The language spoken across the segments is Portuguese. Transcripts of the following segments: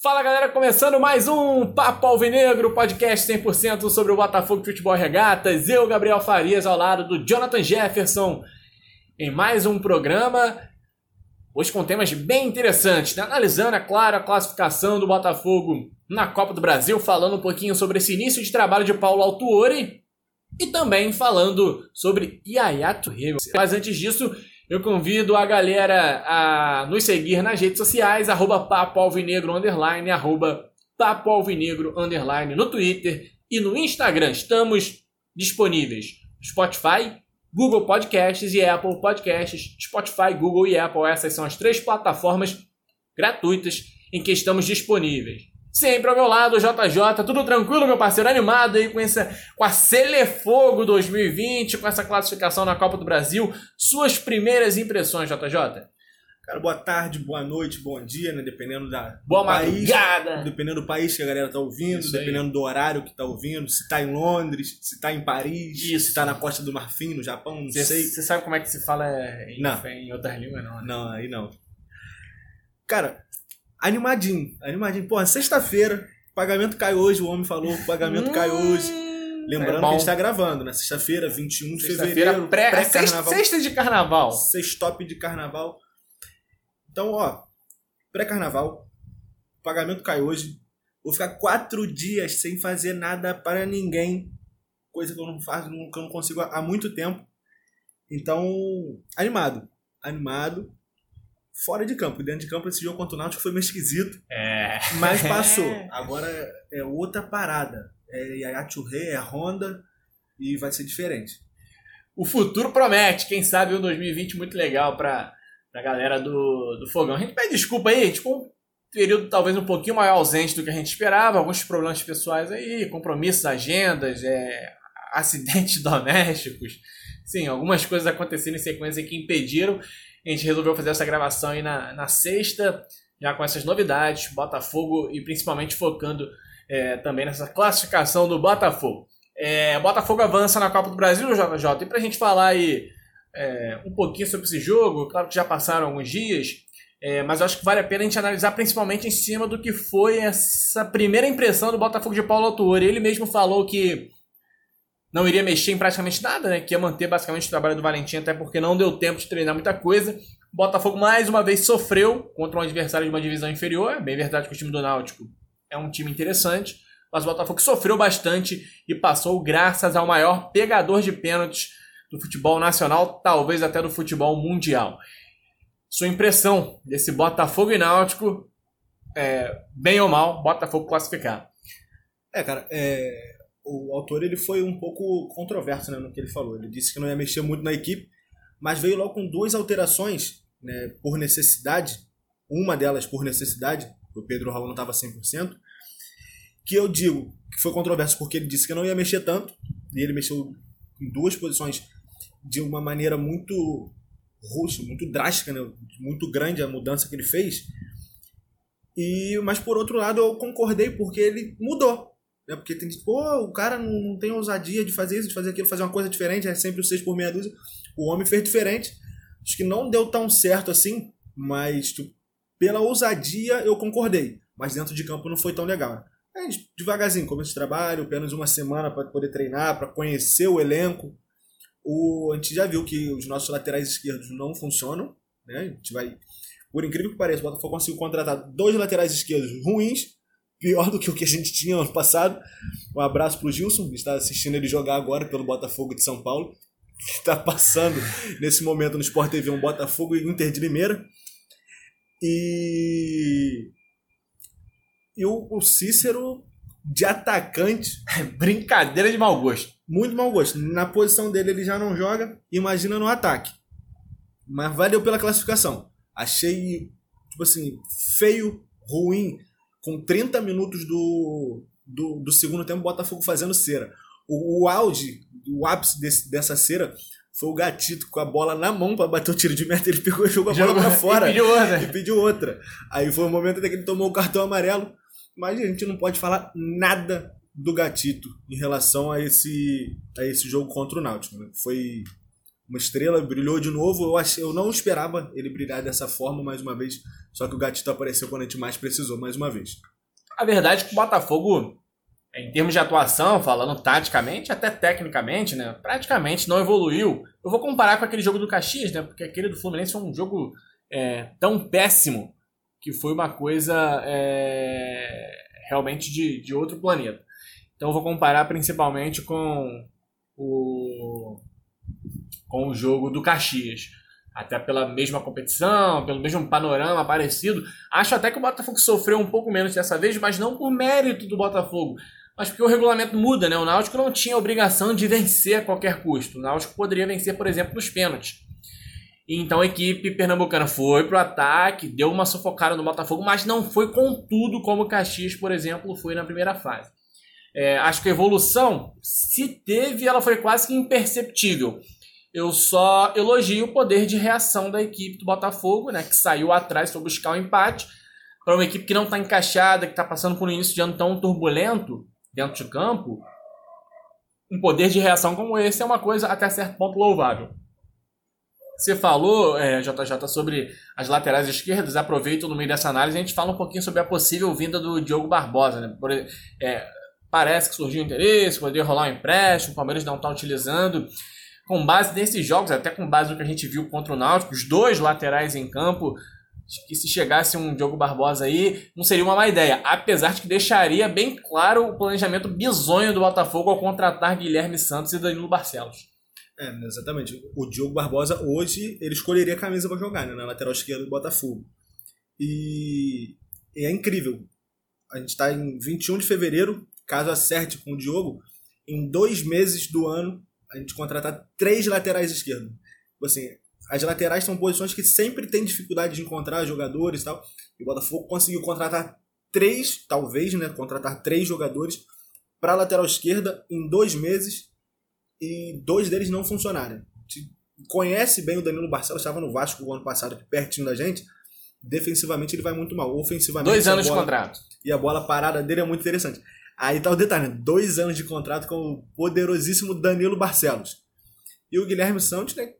Fala galera, começando mais um Papo Alvinegro, podcast 100% sobre o Botafogo de Futebol Regatas. Eu, Gabriel Farias, ao lado do Jonathan Jefferson, em mais um programa. Hoje com temas bem interessantes, né? analisando, é claro, a classificação do Botafogo na Copa do Brasil, falando um pouquinho sobre esse início de trabalho de Paulo Autuori e também falando sobre Yaya Touré. Mas antes disso, eu convido a galera a nos seguir nas redes sociais, arroba Papo Alvinegro, underline, arroba Papo Alvinegro, underline, no Twitter e no Instagram. Estamos disponíveis Spotify, Google Podcasts e Apple Podcasts. Spotify, Google e Apple, essas são as três plataformas gratuitas em que estamos disponíveis. Sempre ao meu lado, JJ, tudo tranquilo, meu parceiro, animado aí com, essa, com a Celefogo 2020, com essa classificação na Copa do Brasil. Suas primeiras impressões, JJ? Cara, boa tarde, boa noite, bom dia, né? Dependendo da boa país, madrugada. dependendo do país que a galera tá ouvindo, Isso dependendo aí. do horário que tá ouvindo, se tá em Londres, se tá em Paris, Isso. se tá na Costa do Marfim, no Japão, não cê, sei. Você sabe como é que se fala em, não. em outras línguas, não? Né? Não, aí não. Cara, animadinho, animadinho. Porra, sexta-feira, pagamento cai hoje, o homem falou, o pagamento cai hoje. Lembrando é que a gente tá gravando, né? Sexta-feira, 21 de sexta fevereiro. Pré-carnaval. Pré sexta de carnaval. Sextop de carnaval. Então, ó, pré-carnaval, pagamento cai hoje. Vou ficar quatro dias sem fazer nada para ninguém. Coisa que eu não faço, que eu não consigo há muito tempo. Então, animado. Animado fora de campo. Dentro de campo, esse jogo contra o Náutico foi meio esquisito. É. Mas passou. Agora é outra parada. É Yaya Churré, é Honda e vai ser diferente. O futuro promete. Quem sabe um 2020 muito legal para a galera do, do Fogão. A gente pede desculpa aí, tipo um período talvez um pouquinho maior ausente do que a gente esperava. Alguns problemas pessoais aí, compromissos, agendas, é, acidentes domésticos. Sim, algumas coisas aconteceram em sequência que impediram a gente resolveu fazer essa gravação aí na, na sexta, já com essas novidades, Botafogo e principalmente focando é, também nessa classificação do Botafogo. É, Botafogo avança na Copa do Brasil, JJ, e para a gente falar aí é, um pouquinho sobre esse jogo, claro que já passaram alguns dias, é, mas eu acho que vale a pena a gente analisar principalmente em cima do que foi essa primeira impressão do Botafogo de Paulo Autuori. Ele mesmo falou que não iria mexer em praticamente nada, né? Que ia manter basicamente o trabalho do Valentim, até porque não deu tempo de treinar muita coisa. O Botafogo mais uma vez sofreu contra um adversário de uma divisão inferior. É bem verdade que o time do Náutico é um time interessante, mas o Botafogo sofreu bastante e passou graças ao maior pegador de pênaltis do futebol nacional, talvez até do futebol mundial. Sua impressão desse Botafogo e Náutico, é, bem ou mal, Botafogo classificar? É, cara, é, o autor ele foi um pouco controverso né, no que ele falou. Ele disse que não ia mexer muito na equipe, mas veio logo com duas alterações né, por necessidade. Uma delas por necessidade, o Pedro Raul não estava 100%, que eu digo que foi controverso porque ele disse que não ia mexer tanto, e ele mexeu em duas posições de uma maneira muito roxa, muito drástica, né, muito grande a mudança que ele fez. E, mas por outro lado eu concordei porque ele mudou. Né? Porque tem pô, o cara não, não tem ousadia de fazer isso, de fazer aquilo, fazer uma coisa diferente, é sempre o 6 por meia dúzia. O homem fez diferente. Acho que não deu tão certo assim, mas tipo, pela ousadia eu concordei. Mas dentro de campo não foi tão legal. É, devagarzinho, começo de trabalho, apenas uma semana para poder treinar, para conhecer o elenco. O, a gente já viu que os nossos laterais esquerdos não funcionam. Né? A gente vai. Por incrível que pareça, o Botafogo conseguiu contratar dois laterais esquerdos ruins pior do que o que a gente tinha ano passado. Um abraço pro Gilson, que está assistindo ele jogar agora pelo Botafogo de São Paulo, que está passando nesse momento no Sport TV um Botafogo e Inter de Limeira. E, e o, o Cícero de atacante. Brincadeira de mau gosto. Muito mau gosto. Na posição dele ele já não joga, imagina no ataque. Mas valeu pela classificação. Achei, tipo assim, feio, ruim, com 30 minutos do, do, do segundo tempo, o Botafogo fazendo cera. O, o auge, o ápice desse, dessa cera foi o Gatito com a bola na mão para bater o tiro de meta. Ele pegou e jogou a bola para fora. E pediu outra. E pediu outra. Aí foi o momento até que ele tomou o cartão amarelo. Mas a gente não pode falar nada do Gatito em relação a esse, a esse jogo contra o Náutico. Né? Foi uma estrela, brilhou de novo. Eu, achei, eu não esperava ele brilhar dessa forma mais uma vez, só que o Gatito apareceu quando a gente mais precisou, mais uma vez. A verdade é que o Botafogo, em termos de atuação, falando taticamente, até tecnicamente, né, praticamente não evoluiu. Eu vou comparar com aquele jogo do Caxias, né, porque aquele do Fluminense foi um jogo é, tão péssimo que foi uma coisa é, realmente de, de outro planeta. Então eu vou comparar principalmente com o, com o jogo do Caxias. Até pela mesma competição, pelo mesmo panorama parecido. Acho até que o Botafogo sofreu um pouco menos dessa vez, mas não por mérito do Botafogo. Mas porque o regulamento muda, né? O Náutico não tinha obrigação de vencer a qualquer custo. O Náutico poderia vencer, por exemplo, nos pênaltis. Então a equipe pernambucana foi pro ataque, deu uma sufocada no Botafogo, mas não foi com tudo como o Caxias, por exemplo, foi na primeira fase. É, acho que a evolução, se teve, ela foi quase que imperceptível. Eu só elogio o poder de reação da equipe do Botafogo, né, que saiu atrás para buscar o um empate. Para uma equipe que não está encaixada, que está passando por um início de ano tão turbulento dentro de campo, um poder de reação como esse é uma coisa até certo ponto louvável. Você falou, é, JJ, sobre as laterais esquerdas. Aproveito no meio dessa análise a gente fala um pouquinho sobre a possível vinda do Diogo Barbosa. Né? Por, é, parece que surgiu interesse, poderia rolar um empréstimo, o Palmeiras não está utilizando. Com base nesses jogos, até com base no que a gente viu contra o Náutico, os dois laterais em campo, que se chegasse um Diogo Barbosa aí, não seria uma má ideia. Apesar de que deixaria bem claro o planejamento bizonho do Botafogo ao contratar Guilherme Santos e Danilo Barcelos. É, exatamente. O Diogo Barbosa, hoje, ele escolheria a camisa para jogar, né? Na lateral esquerda do Botafogo. E, e é incrível. A gente está em 21 de fevereiro, caso acerte com o Diogo, em dois meses do ano, a gente contratar três laterais esquerdos. Tipo assim, as laterais são posições que sempre tem dificuldade de encontrar jogadores e tal. E o Botafogo conseguiu contratar três, talvez, né? Contratar três jogadores para a lateral esquerda em dois meses e dois deles não funcionaram. Conhece bem o Danilo Barcelos, estava no Vasco o ano passado, pertinho da gente. Defensivamente ele vai muito mal. Ofensivamente. Dois anos bola, de contrato. E a bola parada dele é muito interessante. Aí tá o detalhe: né? dois anos de contrato com o poderosíssimo Danilo Barcelos. E o Guilherme Santos, né?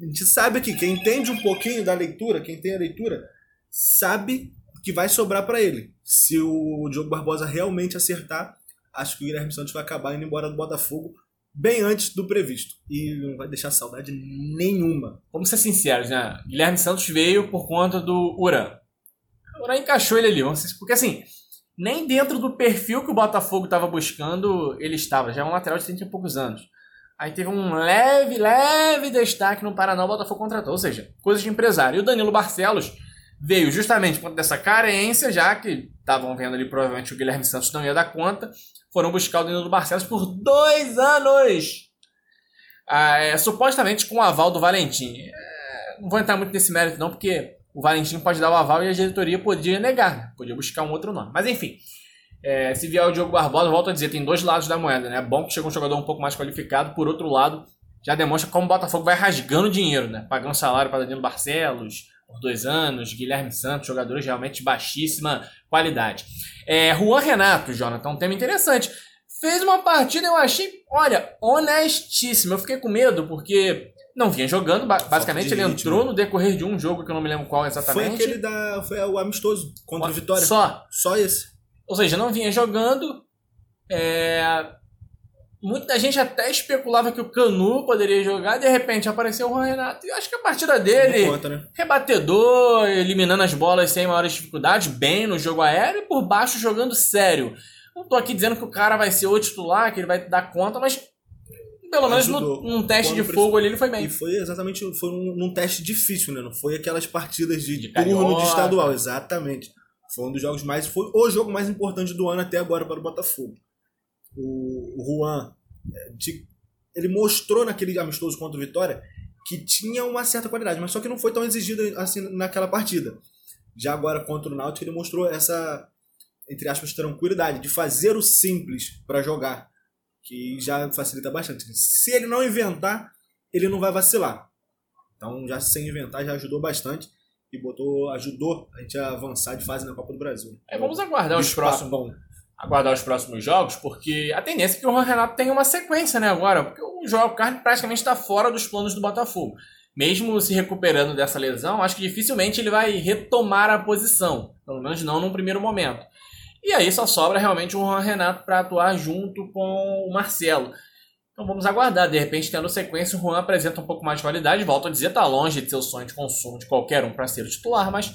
A gente sabe aqui, quem entende um pouquinho da leitura, quem tem a leitura, sabe que vai sobrar para ele. Se o Diogo Barbosa realmente acertar, acho que o Guilherme Santos vai acabar indo embora do Botafogo bem antes do previsto. E não vai deixar saudade nenhuma. Vamos ser sinceros, né? Guilherme Santos veio por conta do Uran. O Uran encaixou ele ali, porque assim, nem dentro do perfil que o Botafogo estava buscando ele estava. Já é um lateral de 30 e poucos anos. Aí teve um leve, leve destaque no Paraná, o Botafogo contratou. Ou seja, coisas de empresário. E o Danilo Barcelos veio justamente por conta dessa carência, já que estavam vendo ali provavelmente o Guilherme Santos não ia dar conta foram buscar o Danilo Barcelos por dois anos. Ah, é, supostamente com o aval do Valentim. É, não vou entrar muito nesse mérito, não, porque o Valentim pode dar o aval e a diretoria podia negar, né? podia buscar um outro nome. Mas enfim, é, se vier o Diogo Barbosa, volto a dizer, tem dois lados da moeda, né? É bom que chega um jogador um pouco mais qualificado, por outro lado, já demonstra como o Botafogo vai rasgando dinheiro, né? Pagando salário para Danilo Barcelos por dois anos, Guilherme Santos, jogadores realmente de baixíssima qualidade. É, Juan Renato, Jonathan, um tema interessante. Fez uma partida, eu achei, olha, honestíssima. Eu fiquei com medo, porque não vinha jogando, basicamente ele ritmo. entrou no decorrer de um jogo que eu não me lembro qual exatamente. Foi aquele da. Foi o amistoso contra o Vitória. Só. Só esse. Ou seja, não vinha jogando. É, Muita gente até especulava que o Canu poderia jogar, de repente apareceu o Renato. E acho que a partida dele, conta, né? rebatedor, eliminando as bolas sem maiores dificuldades, bem no jogo aéreo e por baixo jogando sério. Não tô aqui dizendo que o cara vai ser o titular, que ele vai dar conta, mas pelo menos no, num teste Quando de fogo ali ele foi bem. E foi exatamente foi um, num teste difícil, né? Não foi aquelas partidas de, de turno de estadual, exatamente. Foi um dos jogos mais. Foi o jogo mais importante do ano até agora para o Botafogo o, Juan, é, de, ele mostrou naquele amistoso contra o Vitória que tinha uma certa qualidade, mas só que não foi tão exigido assim naquela partida. Já agora contra o Náutico ele mostrou essa, entre aspas, tranquilidade de fazer o simples para jogar, que já facilita bastante. Se ele não inventar, ele não vai vacilar. Então, já sem inventar, já ajudou bastante e botou, ajudou a gente a avançar de fase na Copa do Brasil. É, vamos aguardar os próximos. aguardar os próximos jogos, porque a tendência é que o Juan Renato tenha uma sequência, né, agora, porque o Joel Carne praticamente está fora dos planos do Botafogo. Mesmo se recuperando dessa lesão, acho que dificilmente ele vai retomar a posição, pelo menos não num primeiro momento. E aí só sobra realmente o Juan Renato para atuar junto com o Marcelo. Então vamos aguardar. De repente, tendo sequência, o Juan apresenta um pouco mais de qualidade. Volto a dizer, está longe de ser o sonho de consumo de qualquer um para ser o titular, mas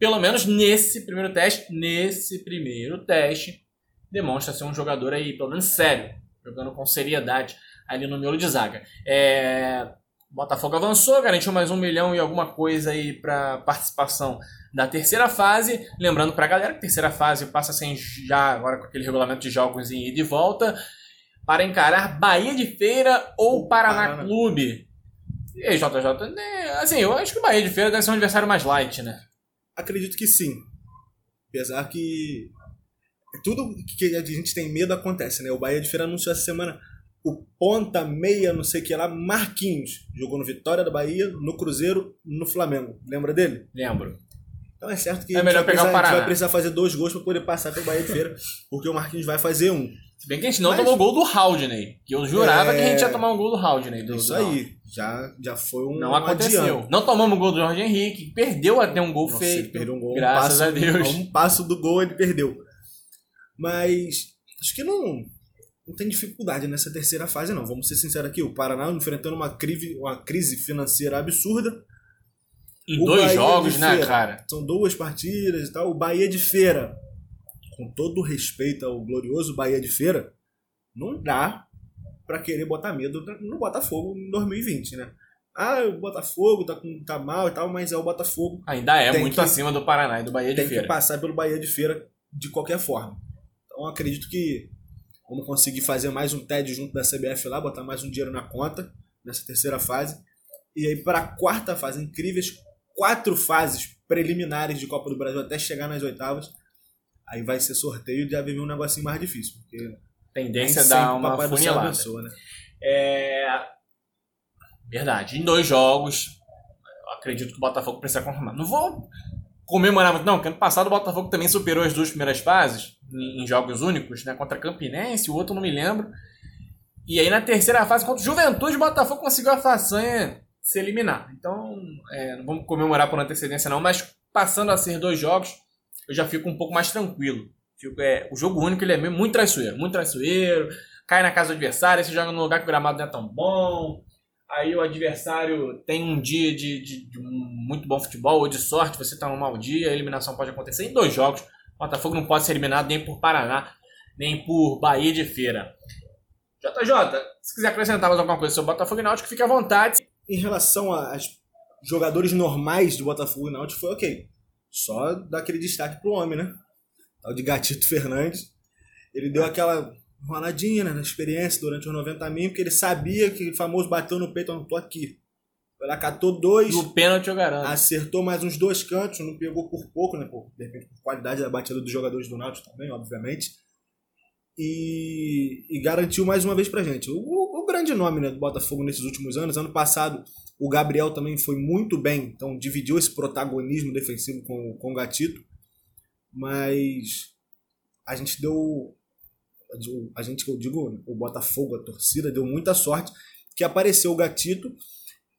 pelo menos nesse primeiro teste, nesse primeiro teste, demonstra ser um jogador aí, pelo menos sério, jogando com seriedade ali no miolo de zaga. É... Botafogo avançou, garantiu mais um milhão e alguma coisa aí para participação da terceira fase. Lembrando para a galera que a terceira fase passa sem já agora com aquele regulamento de jogos em ida e volta para encarar Bahia de Feira ou Paraná, Paraná. Clube. E aí, JJ, né, assim, eu acho que o Bahia de Feira deve ser um adversário mais light, né? Acredito que sim. Apesar que tudo que a gente tem medo acontece, né? O Bahia de Feira anunciou essa semana o ponta meia, não sei o que lá, Marquinhos. Jogou no Vitória da Bahia, no Cruzeiro, no Flamengo. Lembra dele? Lembro. Então é certo que é a, gente vai, precisar, a gente vai precisar fazer dois gols para poder passar pelo Bahia de Feira, porque o Marquinhos vai fazer um. Se bem que a gente não Mas... tomou gol do Haldney, que eu jurava é... que a gente ia tomar um gol do Haldney. Do, Isso do aí, já, já foi um Não aconteceu. Adiante. Não tomamos gol do Jorge Henrique, perdeu até um gol Nossa, feito. Perdeu um gol, graças um passo, a Deus. Um passo do gol ele perdeu. Mas acho que não, não tem dificuldade nessa terceira fase, não. Vamos ser sinceros aqui. O Paraná enfrentando uma crise, uma crise financeira absurda. Em o dois Bahia jogos, né, cara? São duas partidas e tal. O Bahia de Feira, com todo respeito ao glorioso Bahia de Feira, não dá para querer botar medo no Botafogo em 2020, né? Ah, o Botafogo tá, com, tá mal e tal, mas é o Botafogo. Ainda é muito que, acima do Paraná e do Bahia de Feira. Tem que passar pelo Bahia de Feira de qualquer forma. Então acredito que vamos conseguir fazer mais um TED junto da CBF lá, botar mais um dinheiro na conta nessa terceira fase. E aí para a quarta fase, incríveis quatro fases preliminares de Copa do Brasil até chegar nas oitavas. Aí vai ser sorteio e já vir um negocinho mais difícil. Porque Tendência a dar uma funilada. Abençoa, né? É... Verdade. Em dois jogos, acredito que o Botafogo precisa confirmar. Não vou comemorar muito, não, porque ano passado o Botafogo também superou as duas primeiras fases em jogos únicos, né? Contra Campinense, o outro não me lembro. E aí na terceira fase, contra o Juventude, o Botafogo conseguiu a façanha se eliminar. Então, é, não vamos comemorar por antecedência não, mas passando a ser dois jogos, eu já fico um pouco mais tranquilo. Fico, é, o jogo único ele é muito traiçoeiro, muito traiçoeiro, cai na casa do adversário, você joga num lugar que o gramado não é tão bom, aí o adversário tem um dia de, de, de muito bom futebol ou de sorte, você está num mau dia, a eliminação pode acontecer em dois jogos. O Botafogo não pode ser eliminado nem por Paraná, nem por Bahia de Feira. JJ, se quiser acrescentar mais alguma coisa sobre o Botafogo e Náutico, fique à vontade. Em relação a jogadores normais do Botafogo e Náutico, foi ok. Só dar aquele destaque pro homem, né? O de Gatito Fernandes. Ele deu aquela roladinha né, na experiência durante os 90 mil, porque ele sabia que o famoso bateu no peito, eu não tô aqui. Ela catou dois. No pênalti eu garanto. Acertou mais uns dois cantos, não pegou por pouco, né? Por, de repente, por qualidade da batida dos jogadores do Náutico também, obviamente. E, e, garantiu mais uma vez pra gente. O, grande nome né, do Botafogo nesses últimos anos. Ano passado, o Gabriel também foi muito bem, então dividiu esse protagonismo defensivo com, com o Gatito. Mas a gente deu. A gente que eu digo, o Botafogo, a torcida, deu muita sorte que apareceu o Gatito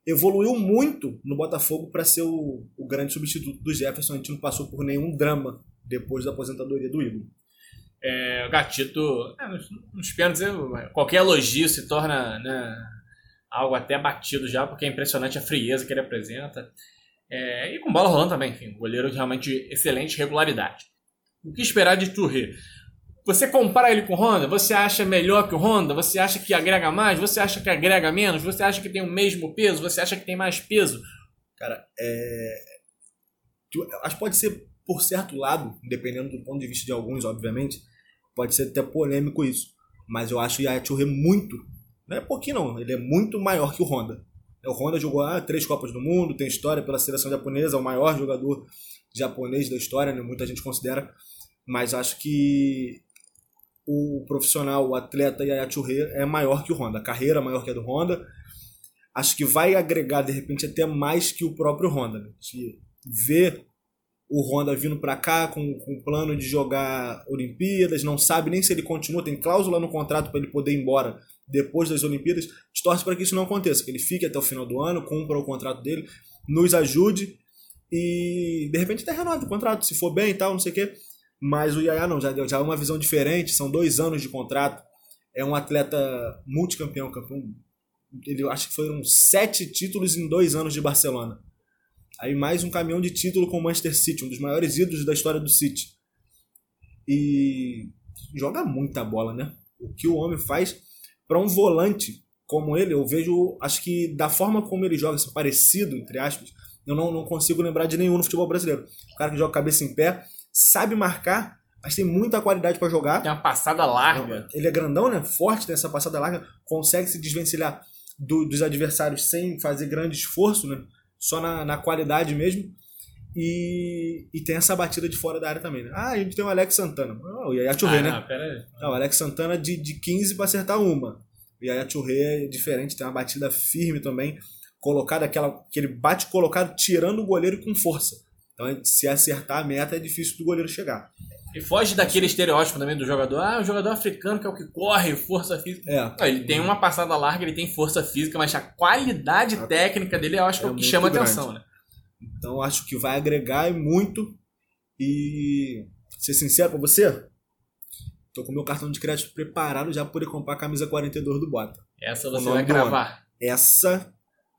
evoluiu muito no Botafogo para ser o, o, grande substituto do Jefferson. A gente não passou por nenhum drama depois da aposentadoria do ídolo. É, o Gatito, é, nos pênaltis, qualquer elogio se torna né, algo até batido já, porque é impressionante a frieza que ele apresenta. É, e com bola rolando também, enfim, goleiro de realmente excelente regularidade. O que esperar de Touré? Você compara ele com o Honda, você acha melhor que o Honda? Você acha que agrega mais? Você acha que agrega menos? Você acha que tem o mesmo peso? Você acha que tem mais peso? Cara, é. Acho que pode ser por certo lado, dependendo do ponto de vista de alguns, obviamente, pode ser até polêmico isso. Mas eu acho o Yachurre muito. Não é pouquinho, não. Ele é muito maior que o Honda. O Honda jogou ah, três Copas do Mundo, tem história pela seleção japonesa, o maior jogador japonês da história, né? muita gente considera. Mas acho que o profissional, o atleta Yaya Churre é maior que o Honda, a carreira é maior que a do Honda. Acho que vai agregar, de repente, até mais que o próprio Honda. Né? Vê o Honda vindo para cá com, com plano de jogar Olimpíadas, não sabe nem se ele continua, tem cláusula no contrato para ele poder ir embora depois das Olimpíadas. A gente torce para que isso não aconteça, que ele fique até o final do ano, cumpra o contrato dele, nos ajude e de repente até renova o contrato, se for bem e tal, não sei o quê. Mas o Yaya não, já, já é uma visão diferente, são dois anos de contrato. É um atleta multicampeão, campeão. Ele acho que foram sete títulos em dois anos de Barcelona. Aí mais um caminhão de título com o Manchester City, um dos maiores ídolos da história do City. E joga muita bola, né? O que o homem faz para um volante como ele, eu vejo, acho que da forma como ele joga, assim, parecido, entre aspas, eu não, não consigo lembrar de nenhum no futebol brasileiro. O cara que joga cabeça em pé, sabe marcar, mas tem muita qualidade para jogar. Tem uma passada larga. Ele é grandão, né? Forte, tem essa passada larga, consegue se desvencilhar do, dos adversários sem fazer grande esforço, né? Só na, na qualidade mesmo. E, e tem essa batida de fora da área também, né? Ah, a gente tem o Alex Santana. Oh, o Yaya Churré, ah, né? Não, pera aí. Não, o Alex Santana de, de 15 para acertar uma. O Yaya Churré é diferente, tem uma batida firme também. Colocado aquela, aquele bate colocado tirando o goleiro com força. Então, se acertar a meta, é difícil do goleiro chegar. E foge daquele estereótipo também do jogador. Ah, o jogador africano que é o que corre, força física. É. Não, ele tem uma passada larga, ele tem força física, mas a qualidade a... técnica dele eu acho que é, é o que chama grande. atenção, né? Então acho que vai agregar muito. E ser sincero pra você, tô com meu cartão de crédito preparado já para poder comprar a camisa 42 do Bota. Essa você vai gravar. Essa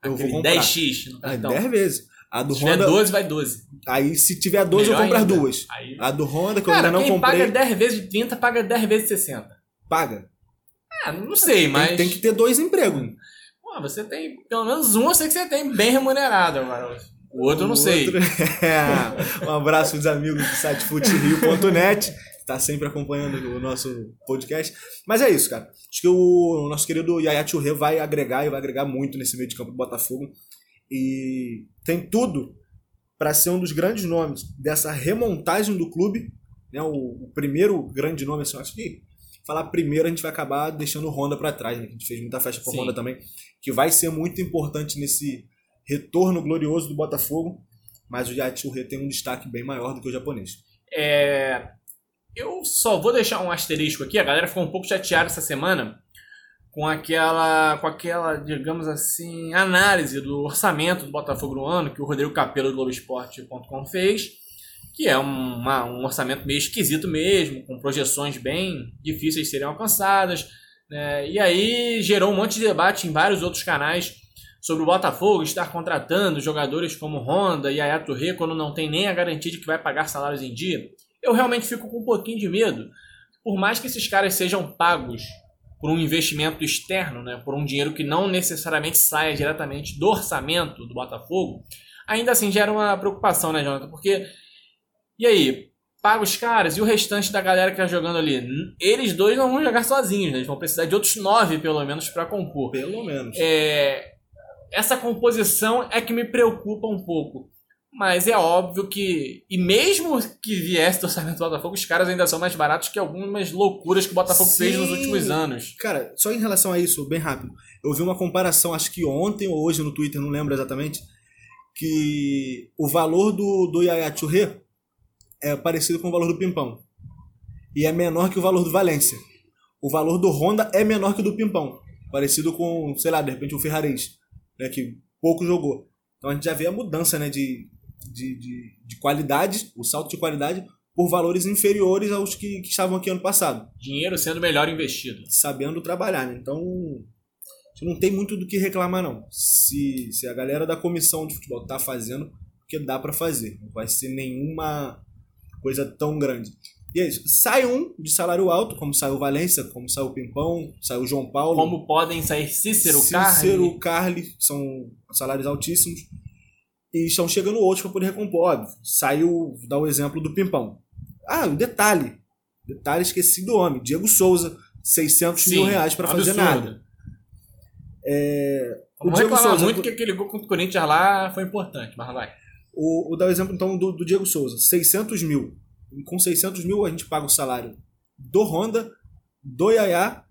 eu Aquele vou comprar. 10x no cartão. 10 vezes. A do se Honda, tiver 12, vai 12. Aí se tiver 12, Melhor eu compro as duas. Aí... A do Honda, que Cara, eu ainda não quem comprei. paga 10 vezes de 30, paga 10 vezes de 60. Paga. Ah, não sei, mas. Tem que ter dois empregos. Pô, você tem. Pelo menos um eu sei que você tem bem remunerado agora. O outro eu não sei. É. um abraço dos amigos do site futerio.net. Está sempre acompanhando o nosso podcast. Mas é isso, cara. Acho que o nosso querido Yaya Churre vai agregar e vai agregar muito nesse meio de campo do Botafogo. E tem tudo para ser um dos grandes nomes dessa remontagem do clube. Né? O, o primeiro grande nome, assim, acho que falar primeiro a gente vai acabar deixando o Honda para trás. Né? A gente fez muita festa com o Honda também, que vai ser muito importante nesse retorno glorioso do Botafogo. Mas o Yachurre tem um destaque bem maior do que o japonês. É, eu só vou deixar um asterisco aqui. A galera ficou um pouco chateada essa semana com aquela, com aquela, digamos assim, análise do orçamento do Botafogo no ano que o Rodrigo Capello do Globoesporte.com fez, que é uma, um orçamento meio esquisito mesmo, com projeções bem difíceis de serem alcançadas. Né? E aí gerou um monte de debate em vários outros canais sobre o Botafogo estar contratando jogadores como Honda e Ayat Touré quando não tem nem a garantia de que vai pagar salários em dia. Eu realmente fico com um pouquinho de medo. Por mais que esses caras sejam pagos por um investimento externo, né, por um dinheiro que não necessariamente saia diretamente do orçamento do Botafogo, ainda assim gera uma preocupação, né, Jonathan? Porque, e aí, paga os caras e o restante da galera que tá jogando ali? Eles dois não vão jogar sozinhos, né? eles vão precisar de outros nove, pelo menos, para compor. Pelo menos. É, essa composição é que me preocupa um pouco. Mas é óbvio que, e mesmo que viesse do orçamento do Botafogo, os caras ainda são mais baratos que algumas loucuras que o Botafogo Sim. fez nos últimos anos. Cara, só em relação a isso, bem rápido, eu vi uma comparação, acho que ontem ou hoje no Twitter, não lembro exatamente, que o valor do, do Yaya Churré é parecido com o valor do Pimpão. E é menor que o valor do Valência. O valor do Honda é menor que o do Pimpão. Parecido com, sei lá, de repente o Ferraris, né, que pouco jogou. Então a gente já vê a mudança né, de, de, de, de qualidade, o salto de qualidade, por valores inferiores aos que, que estavam aqui ano passado. Dinheiro sendo melhor investido. Sabendo trabalhar, né? Então, não tem muito do que reclamar, não. Se, se a galera da comissão de futebol tá fazendo, porque dá para fazer. Não vai ser nenhuma coisa tão grande. E é isso. Sai um de salário alto, como saiu o Valência, como saiu o Pimpão, saiu o João Paulo. Como podem sair Cícero, Carly. Cícero, Carly, são salários altíssimos e estão chegando outros para poder recompor. Óbvio, saiu, dá o exemplo do Pimpão. Ah, um detalhe. Detalhe, esqueci do homem. Diego Souza, 600 Sim, mil reais para fazer nada. É, o Diego Souza muito que aquele gol contra o Corinthians lá foi importante, mas vai. O, o dar o exemplo então do, do Diego Souza, 600 mil. Com 600 mil a gente paga o salário do Honda, do Yaya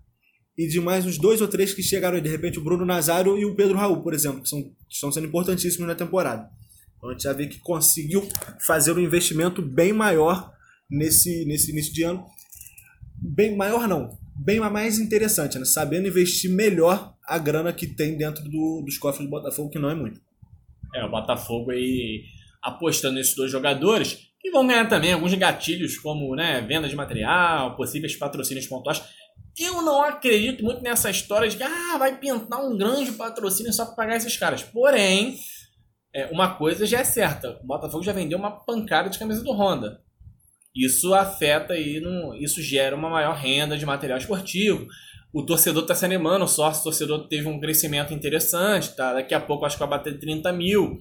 e de mais uns dois ou três que chegaram aí, de repente o Bruno Nazário e o Pedro Raul, por exemplo, que são, estão sendo importantíssimos na temporada. Então a gente já vê que conseguiu fazer um investimento bem maior nesse, nesse início de ano. Bem maior não, bem mais interessante, né? Sabendo investir melhor a grana que tem dentro do, dos cofres do Botafogo, que não é muito. É, o Botafogo aí apostando nesses dois jogadores, que vão ganhar também alguns gatilhos, como né, venda de material, possíveis patrocínios pontuais. Eu não acredito muito nessa história de que ah, vai pintar um grande patrocínio só para pagar esses caras. Porém, é, uma coisa já é certa: o Botafogo já vendeu uma pancada de camisa do Honda. Isso afeta e isso gera uma maior renda de material esportivo. O torcedor está se animando, o sócio torcedor teve um crescimento interessante, tá? Daqui a pouco acho que vai bater 30 mil.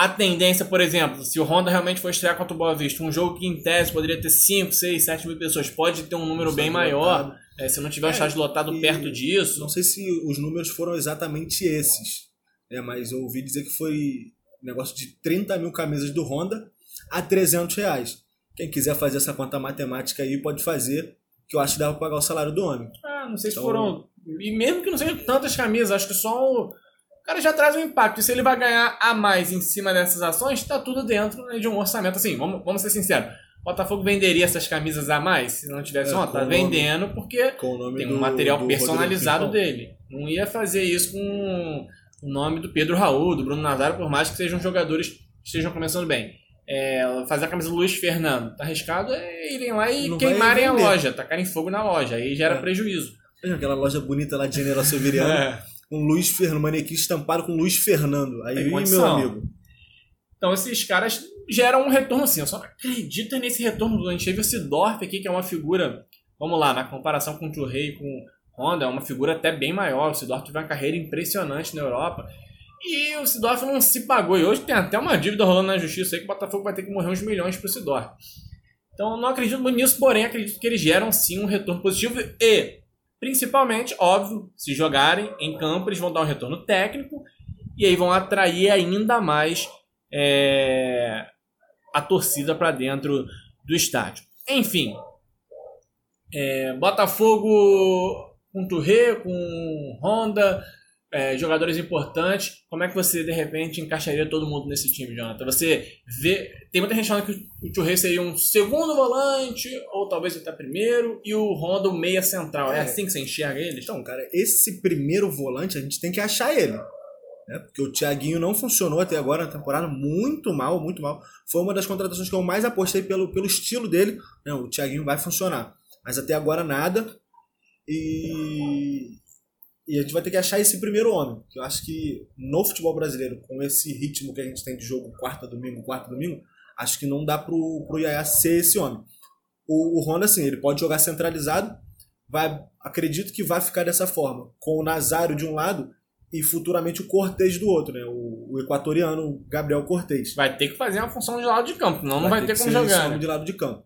A tendência, por exemplo, se o Honda realmente for estrear contra o Boa Vista, um jogo que em tese poderia ter 5, 6, 7 mil pessoas, pode ter um número bem maior. É, se não tiver um é, estádio lotado perto disso. Não sei se os números foram exatamente esses, é, mas eu ouvi dizer que foi um negócio de 30 mil camisas do Honda a 300 reais. Quem quiser fazer essa conta matemática aí pode fazer, que eu acho que dá para pagar o salário do homem. Ah, não sei então, se foram. E mesmo que não sejam tantas camisas, acho que só o. O cara já traz um impacto. E se ele vai ganhar a mais em cima dessas ações, está tudo dentro né, de um orçamento. Assim, vamos, vamos ser sinceros. Botafogo venderia essas camisas a mais se não tivesse é, uma? Tá vendendo porque tem um do, material do personalizado dele. Não ia fazer isso com o nome do Pedro Raul, do Bruno Nazário, por mais que sejam jogadores que estejam começando bem é, fazer a camisa do Luiz Fernando. Tá arriscado é irem lá e não queimarem a loja, tacarem fogo na loja. Aí gera é. prejuízo. Aquela loja bonita lá de General Severiano. é. Um Luiz Fernando, manequim estampado com Luiz Fernando. Aí, meu amigo. Então esses caras geram um retorno assim. Eu só não acredito nesse retorno. A gente teve o Sidorf aqui, que é uma figura. Vamos lá, na comparação com o e com Honda, é uma figura até bem maior. O Sidorf teve uma carreira impressionante na Europa. E o Sidorf não se pagou. E hoje tem até uma dívida rolando na justiça aí que o Botafogo vai ter que morrer uns milhões pro Sidorf. Então não acredito muito nisso, porém acredito que eles geram sim um retorno positivo e, principalmente, óbvio, se jogarem em campo, eles vão dar um retorno técnico e aí vão atrair ainda mais é, a torcida para dentro do estádio. Enfim, é, Botafogo com Touré, com Honda, é, jogadores importantes, como é que você de repente encaixaria todo mundo nesse time, Jonathan? Você vê. Tem muita gente falando que o Churrey seria um segundo volante, ou talvez até primeiro, e o Honda o meia central. É, é assim que você enxerga eles? Então, cara, esse primeiro volante a gente tem que achar ele. Né? Porque o Thiaguinho não funcionou até agora na temporada, muito mal, muito mal. Foi uma das contratações que eu mais apostei pelo, pelo estilo dele. Não, o Thiaguinho vai funcionar. Mas até agora nada. E e a gente vai ter que achar esse primeiro homem. Que eu acho que no futebol brasileiro, com esse ritmo que a gente tem de jogo quarta, domingo, quarta, domingo, acho que não dá pro, pro Yaya ser esse homem. O, o Honda, assim, ele pode jogar centralizado, vai, acredito que vai ficar dessa forma. Com o Nazário de um lado e futuramente o Cortez do outro, né? O, o equatoriano Gabriel Cortez. Vai ter que fazer uma função de lado de campo, não vai não vai ter, ter como jogar. Né? de lado de campo.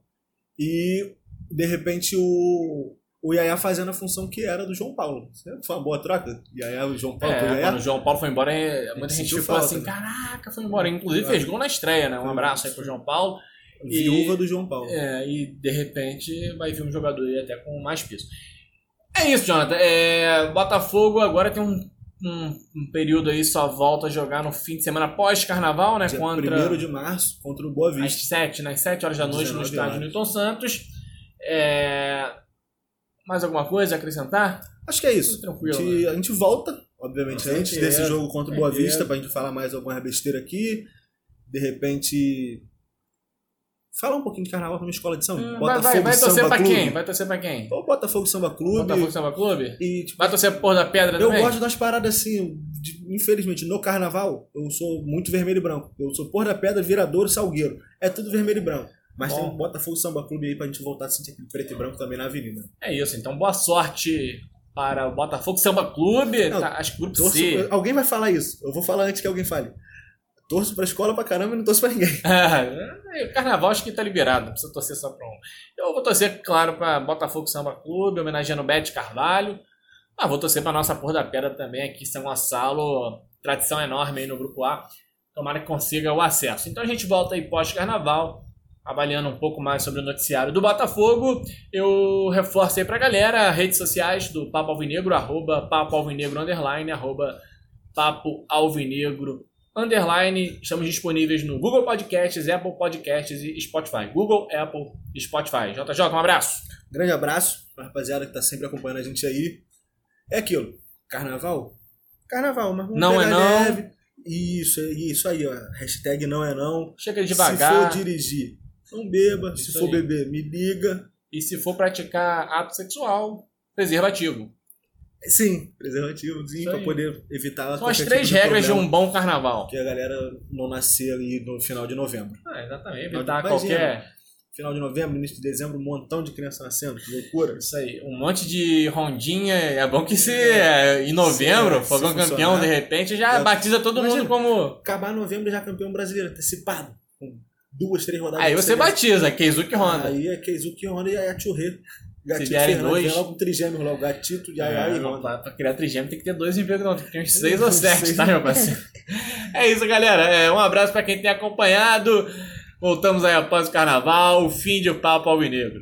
E de repente o, o Yaya fazendo a função que era do João Paulo. Foi uma boa troca? Yaya, o João Paulo. É, quando o João Paulo foi embora, é, muita gente ficou assim, caraca, foi embora. Inclusive fez gol na estreia, né? Um abraço aí pro João Paulo. Viúva e, do João Paulo. É, e de repente vai vir um jogador aí até com mais peso. É isso, Jonathan. É, Botafogo agora tem um, um, um, período aí, só volta a jogar no fim de semana pós-carnaval, né? Dia contra... 1 de março, contra o Boa Vista. Às 7, né? Às 7 horas da noite no estádio Newton Santos. É, mais alguma coisa a acrescentar? Acho que é isso. Tranquilo. A gente, né? a gente volta, obviamente, antes desse jogo contra o Boa Vista, pra gente falar mais alguma besteira aqui. De repente. Fala um pouquinho de carnaval pra minha escola de samba. Hum, Botafogo vai, vai, vai torcer Samba pra Clube. quem? Vai torcer pra quem? O Botafogo Samba Clube. Botafogo Samba Clube? E, tipo, vai torcer por Porra da Pedra eu também? Eu gosto das paradas assim. De, infelizmente, no carnaval, eu sou muito vermelho e branco. Eu sou Porra da Pedra, Viradouro, Salgueiro. É tudo vermelho e branco. Mas Bom. tem um Botafogo Samba Clube aí pra gente voltar a sentir aquele preto e branco também na avenida. É isso, então boa sorte para o Botafogo Samba Clube. Não, tá, acho que grupo torço, C. Alguém vai falar isso. Eu vou falar antes que alguém fale. Torço pra escola pra caramba e não torço pra ninguém. É, carnaval acho que tá liberado, não precisa torcer só pra um. Eu vou torcer, claro, pra Botafogo Samba Clube, homenageando o Bete Carvalho. Mas vou torcer pra nossa Porra da Pedra também aqui, São Gonçalo. Tradição enorme aí no grupo A. Tomara que consiga o acesso. Então a gente volta aí pós-carnaval avaliando um pouco mais sobre o noticiário do Botafogo, eu reforço aí pra galera redes sociais do Papo Alvinegro, arroba Papo Alvinegro, underline, arroba Papo Alvinegro, underline. Estamos disponíveis no Google Podcasts, Apple Podcasts e Spotify. Google, Apple e Spotify. JJ, um abraço. Grande abraço pra rapaziada que tá sempre acompanhando a gente aí. É aquilo. Carnaval? Carnaval, mas vamos Não é não. leve. Isso, isso aí, ó. Hashtag não é não. Chega Se devagar. for dirigir, não beba. Isso Se for aí. beber, me liga. E se for praticar ato sexual, preservativo. Sim, preservativozinho pra aí. poder evitar São as qualquer três tipo de regras de um bom carnaval. Que a galera não nascer ali no final de novembro. Ah, exatamente. Não, Evitar qualquer. Final de novembro, início de dezembro, um montão de criança nascendo. Que loucura. Isso aí. Um monte de rondinha. É bom que se é, em novembro, Se- se fogão campeão, funcionar. de repente, já Já- batiza todo Imagina. mundo como. Acabar novembro já campeão brasileiro, antecipado. Com duas, três rodadas. Aí de você batiza, Keizuki Honda. Aí é Keizuki Honda e a Churré. Gatito vierem Fernandes, dois- vem logo com trigêmeos logo. Gatito, Yaya É, e Honda. pra, pra criar trigêmeo tem que ter dois empregos, não. Tem que ter uns seis ou sete, Seis. tá, meu parceiro? É isso, galera. É, um abraço pra quem tem acompanhado. Voltamos aí após o carnaval, o fim de Papo Alvinegro.